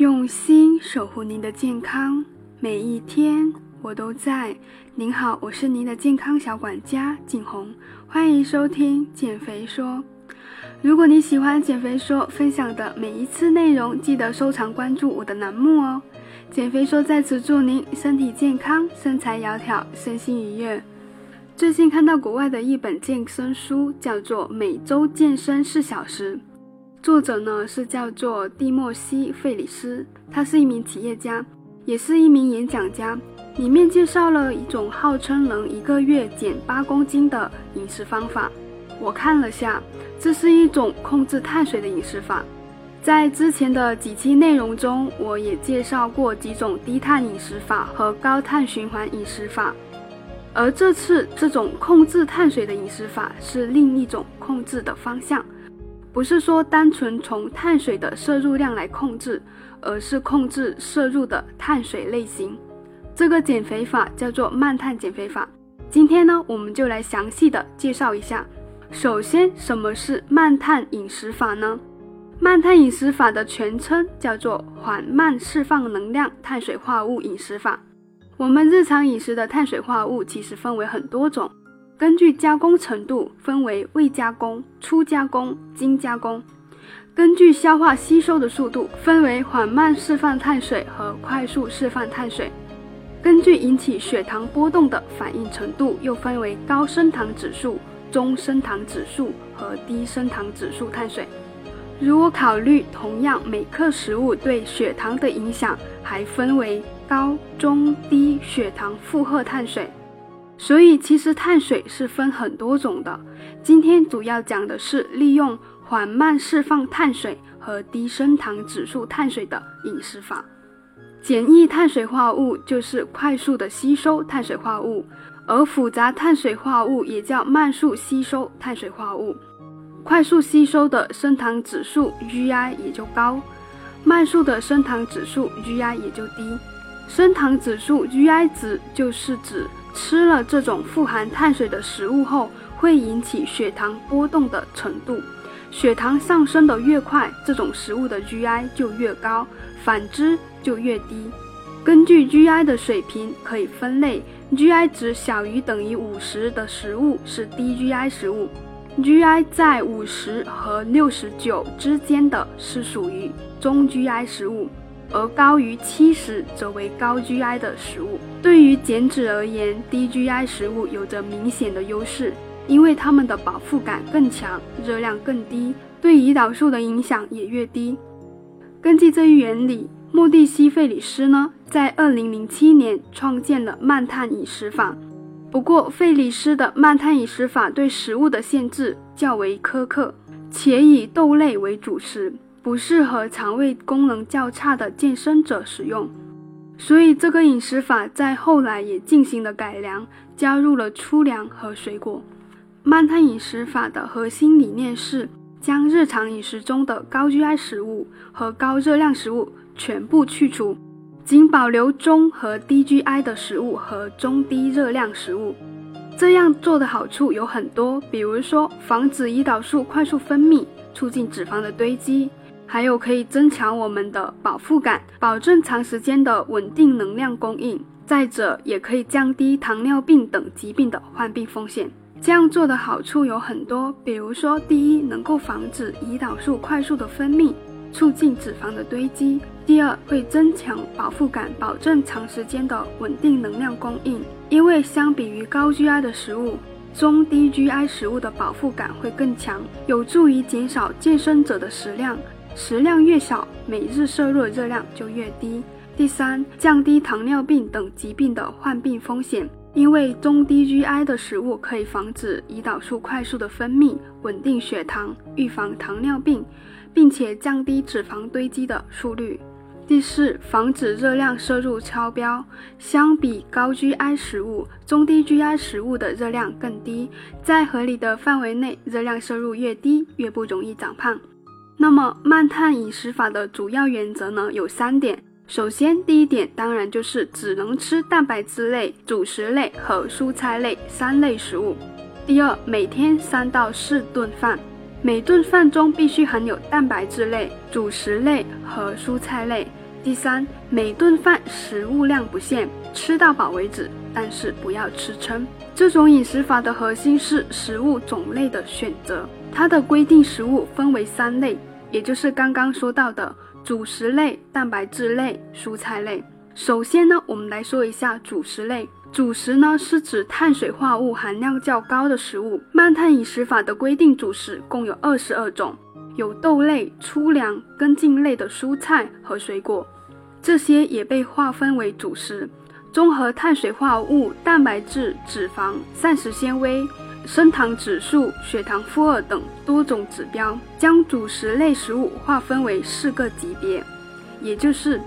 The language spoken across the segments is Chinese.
用心守护您的健康，每一天我都在。您好，我是您的健康小管家景红，欢迎收听减肥说。如果你喜欢减肥说分享的每一次内容，记得收藏关注我的栏目哦。减肥说在此祝您身体健康，身材窈窕，身心愉悦。最近看到国外的一本健身书，叫做《每周健身四小时》。作者呢是叫做蒂莫西·费里斯，他是一名企业家，也是一名演讲家。里面介绍了一种号称能一个月减八公斤的饮食方法。我看了下，这是一种控制碳水的饮食法。在之前的几期内容中，我也介绍过几种低碳饮食法和高碳循环饮食法。而这次这种控制碳水的饮食法是另一种控制的方向。不是说单纯从碳水的摄入量来控制，而是控制摄入的碳水类型。这个减肥法叫做慢碳减肥法。今天呢，我们就来详细的介绍一下。首先，什么是慢碳饮食法呢？慢碳饮食法的全称叫做缓慢释放能量碳水化合物饮食法。我们日常饮食的碳水化合物其实分为很多种。根据加工程度分为未加工、初加工、精加工；根据消化吸收的速度分为缓慢释放碳水和快速释放碳水；根据引起血糖波动的反应程度又分为高升糖指数、中升糖指数和低升糖指数碳水。如果考虑同样每克食物对血糖的影响，还分为高、中、低血糖负荷碳水。所以其实碳水是分很多种的，今天主要讲的是利用缓慢释放碳水和低升糖指数碳水的饮食法。简易碳水化物就是快速的吸收碳水化物，而复杂碳水化物也叫慢速吸收碳水化物。快速吸收的升糖指数 GI 也就高，慢速的升糖指数 GI 也就低。升糖指数 GI 值就是指。吃了这种富含碳水的食物后，会引起血糖波动的程度。血糖上升的越快，这种食物的 GI 就越高，反之就越低。根据 GI 的水平可以分类，GI 值小于等于五十的食物是低 GI 食物，GI 在五十和六十九之间的是属于中 GI 食物。而高于七十则为高 GI 的食物。对于减脂而言，低 GI 食物有着明显的优势，因为它们的饱腹感更强，热量更低，对胰岛素的影响也越低。根据这一原理，莫蒂西费里斯呢，在二零零七年创建了慢碳饮食法。不过，费里斯的慢碳饮食法对食物的限制较为苛刻，且以豆类为主食。不适合肠胃功能较差的健身者使用，所以这个饮食法在后来也进行了改良，加入了粗粮和水果。慢碳饮食法的核心理念是将日常饮食中的高 GI 食物和高热量食物全部去除，仅保留中和低 GI 的食物和中低热量食物。这样做的好处有很多，比如说防止胰岛素快速分泌，促进脂肪的堆积。还有可以增强我们的饱腹感，保证长时间的稳定能量供应。再者，也可以降低糖尿病等疾病的患病风险。这样做的好处有很多，比如说，第一，能够防止胰岛素快速的分泌，促进脂肪的堆积；第二，会增强饱腹感，保证长时间的稳定能量供应。因为相比于高 GI 的食物，中低 GI 食物的饱腹感会更强，有助于减少健身者的食量。食量越小，每日摄入热量就越低。第三，降低糖尿病等疾病的患病风险，因为中低 GI 的食物可以防止胰岛素快速的分泌，稳定血糖，预防糖尿病，并且降低脂肪堆积的速率。第四，防止热量摄入超标。相比高 GI 食物，中低 GI 食物的热量更低，在合理的范围内，热量摄入越低，越不容易长胖。那么慢碳饮食法的主要原则呢有三点。首先，第一点当然就是只能吃蛋白质类、主食类和蔬菜类三类食物。第二，每天三到四顿饭，每顿饭中必须含有蛋白质类、主食类和蔬菜类。第三，每顿饭食物量不限，吃到饱为止，但是不要吃撑。这种饮食法的核心是食物种类的选择。它的规定食物分为三类，也就是刚刚说到的主食类、蛋白质类、蔬菜类。首先呢，我们来说一下主食类。主食呢是指碳水化合物含量较高的食物。慢碳饮食法的规定主食共有二十二种，有豆类、粗粮、根茎类的蔬菜和水果，这些也被划分为主食。综合碳水化合物、蛋白质、脂肪、膳食纤维。升糖指数、血糖负荷等多种指标，将主食类食物划分为四个级别，也就是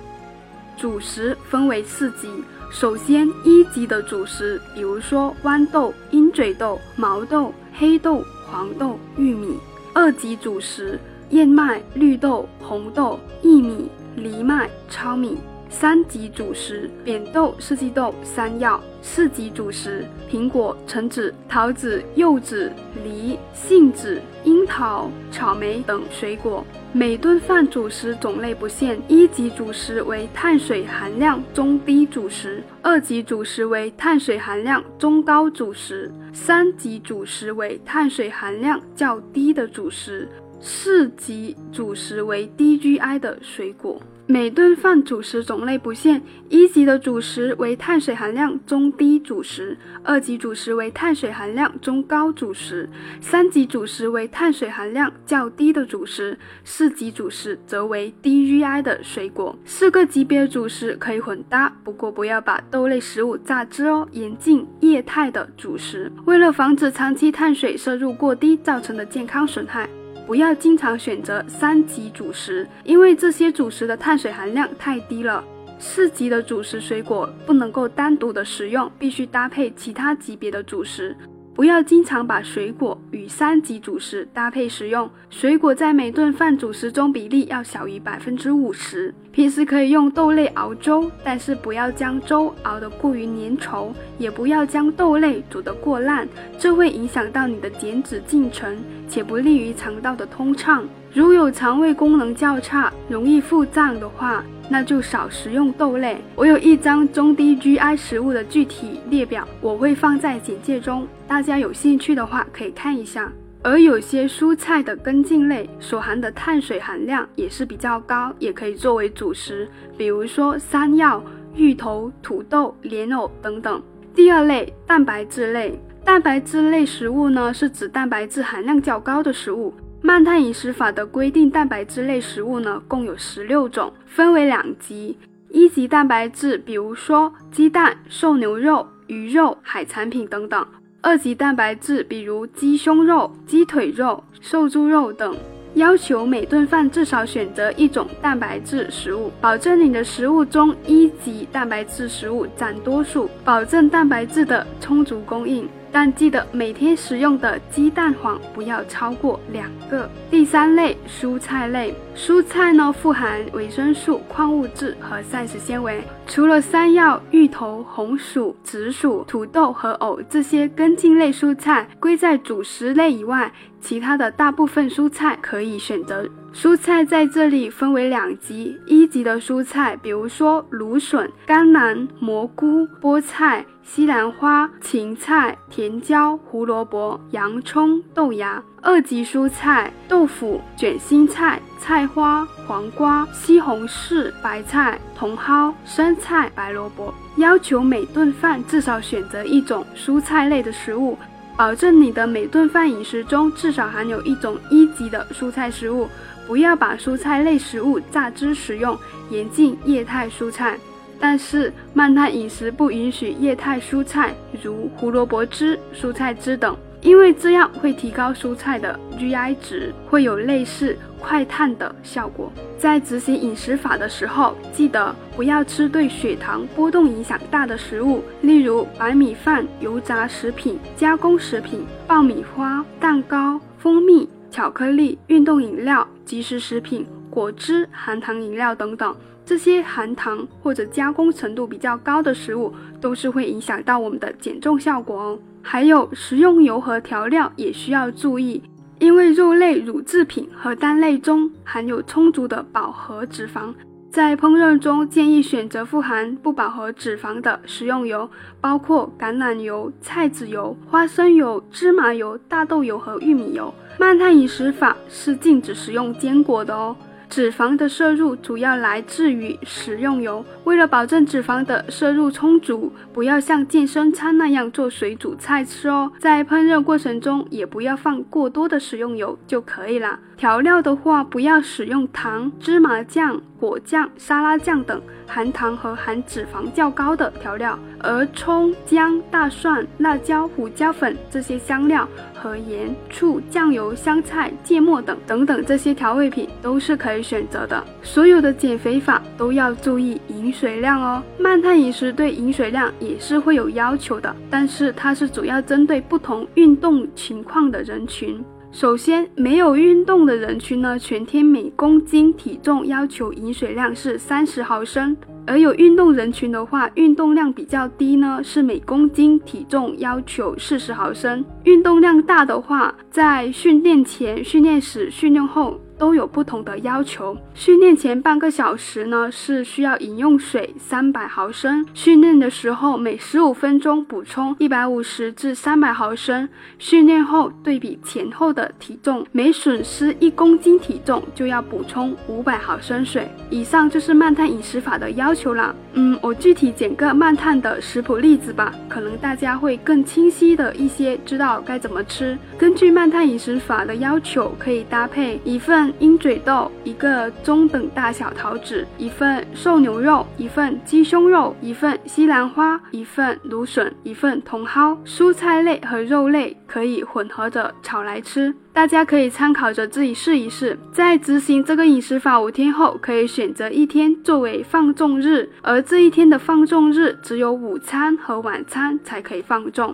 主食分为四级。首先，一级的主食，比如说豌豆、鹰嘴豆、毛豆、黑豆、黄豆、玉米；二级主食，燕麦、绿豆、红豆、薏米、藜麦、糙米。三级主食：扁豆、四季豆、山药；四级主食：苹果、橙子、桃子、柚子、梨、杏子、樱桃、草莓等水果。每顿饭主食种类不限，一级主食为碳水含量中低主食，二级主食为碳水含量中高主食，三级主食为碳水含量较低的主食，四级主食为低 GI 的水果。每顿饭主食种类不限，一级的主食为碳水含量中低主食，二级主食为碳水含量中高主食，三级主食为碳水含量较低的主食，四级主食则为低 GI 的水果。四个级别的主食可以混搭，不过不要把豆类食物榨汁哦。严禁液态的主食，为了防止长期碳水摄入过低造成的健康损害。不要经常选择三级主食，因为这些主食的碳水含量太低了。四级的主食水果不能够单独的食用，必须搭配其他级别的主食。不要经常把水果与三级主食搭配食用，水果在每顿饭主食中比例要小于百分之五十。平时可以用豆类熬粥，但是不要将粥熬得过于粘稠，也不要将豆类煮得过烂，这会影响到你的减脂进程，且不利于肠道的通畅。如有肠胃功能较差、容易腹胀的话，那就少食用豆类。我有一张中低 GI 食物的具体列表，我会放在简介中，大家有兴趣的话可以看一下。而有些蔬菜的根茎类所含的碳水含量也是比较高，也可以作为主食，比如说山药、芋头、土豆、莲藕等等。第二类蛋白质类，蛋白质类食物呢是指蛋白质含量较高的食物。慢碳饮食法的规定，蛋白质类食物呢共有十六种，分为两级。一级蛋白质，比如说鸡蛋、瘦牛肉、鱼肉、海产品等等；二级蛋白质，比如鸡胸肉、鸡腿肉、瘦猪肉等。要求每顿饭至少选择一种蛋白质食物，保证你的食物中一级蛋白质食物占多数，保证蛋白质的充足供应。但记得每天食用的鸡蛋黄不要超过两个。第三类蔬菜类，蔬菜呢富含维生素、矿物质和膳食纤维。除了山药、芋头、红薯、紫薯、土豆和藕这些根茎类蔬菜归在主食类以外，其他的大部分蔬菜可以选择。蔬菜在这里分为两级，一级的蔬菜，比如说芦笋、甘蓝、蘑菇、菠菜、西兰花、芹菜、甜椒、胡萝卜、洋葱、豆芽；二级蔬菜，豆腐、卷心菜、菜花、黄瓜、西红柿、白菜、茼蒿、生菜、白萝卜。要求每顿饭至少选择一种蔬菜类的食物，保证你的每顿饭饮食中至少含有一种一级的蔬菜食物。不要把蔬菜类食物榨汁食用，严禁液态蔬菜。但是慢碳饮食不允许液态蔬菜，如胡萝卜汁、蔬菜汁等，因为这样会提高蔬菜的 GI 值，会有类似快碳的效果。在执行饮食法的时候，记得不要吃对血糖波动影响大的食物，例如白米饭、油炸食品、加工食品、爆米花、蛋糕、蜂蜜。巧克力、运动饮料、即食食品、果汁、含糖饮料等等，这些含糖或者加工程度比较高的食物，都是会影响到我们的减重效果哦。还有食用油和调料也需要注意，因为肉类乳制品和蛋类中含有充足的饱和脂肪，在烹饪中建议选择富含不饱和脂肪的食用油，包括橄榄油、菜籽油、花生油、芝麻油、大豆油和玉米油。慢碳饮食法是禁止食用坚果的哦。脂肪的摄入主要来自于食用油。为了保证脂肪的摄入充足，不要像健身餐那样做水煮菜吃哦。在烹饪过程中，也不要放过多的食用油就可以了。调料的话，不要使用糖、芝麻酱、果酱、沙拉酱等含糖和含脂肪较高的调料，而葱、姜、大蒜、辣椒、胡椒粉这些香料和盐、醋、酱油、香菜、芥末等等等这些调味品都是可以选择的。所有的减肥法都要注意饮水量哦。慢碳饮食对饮水量也是会有要求的，但是它是主要针对不同运动情况的人群。首先，没有运动的人群呢，全天每公斤体重要求饮水量是三十毫升；而有运动人群的话，运动量比较低呢，是每公斤体重要求四十毫升。运动量大的话，在训练前、训练时、训练后。都有不同的要求。训练前半个小时呢，是需要饮用水三百毫升；训练的时候每十五分钟补充一百五十至三百毫升；训练后对比前后的体重，每损失一公斤体重就要补充五百毫升水。以上就是慢碳饮食法的要求了。嗯，我具体讲个慢碳的食谱例子吧，可能大家会更清晰的一些知道该怎么吃。根据慢碳饮食法的要求，可以搭配一份。鹰嘴豆一个中等大小桃子，一份瘦牛肉，一份鸡胸肉，一份西兰花，一份芦笋，一份茼蒿。蔬菜类和肉类可以混合着炒来吃，大家可以参考着自己试一试。在执行这个饮食法五天后，可以选择一天作为放纵日，而这一天的放纵日只有午餐和晚餐才可以放纵。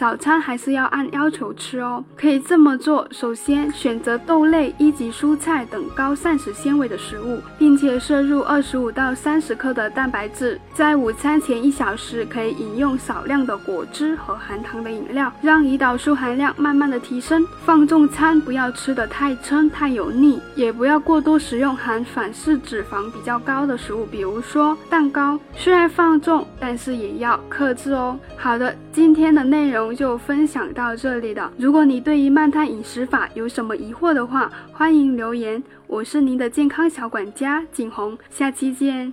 早餐还是要按要求吃哦，可以这么做：首先选择豆类、一级蔬菜等高膳食纤维的食物，并且摄入二十五到三十克的蛋白质。在午餐前一小时，可以饮用少量的果汁和含糖的饮料，让胰岛素含量慢慢的提升。放纵餐不要吃的太撑、太油腻，也不要过多食用含反式脂肪比较高的食物，比如说蛋糕。虽然放纵，但是也要克制哦。好的，今天的内容就分享到这里了。如果你对于慢碳饮食法有什么疑惑的话，欢迎留言。我是您的健康小管家景红，下期见。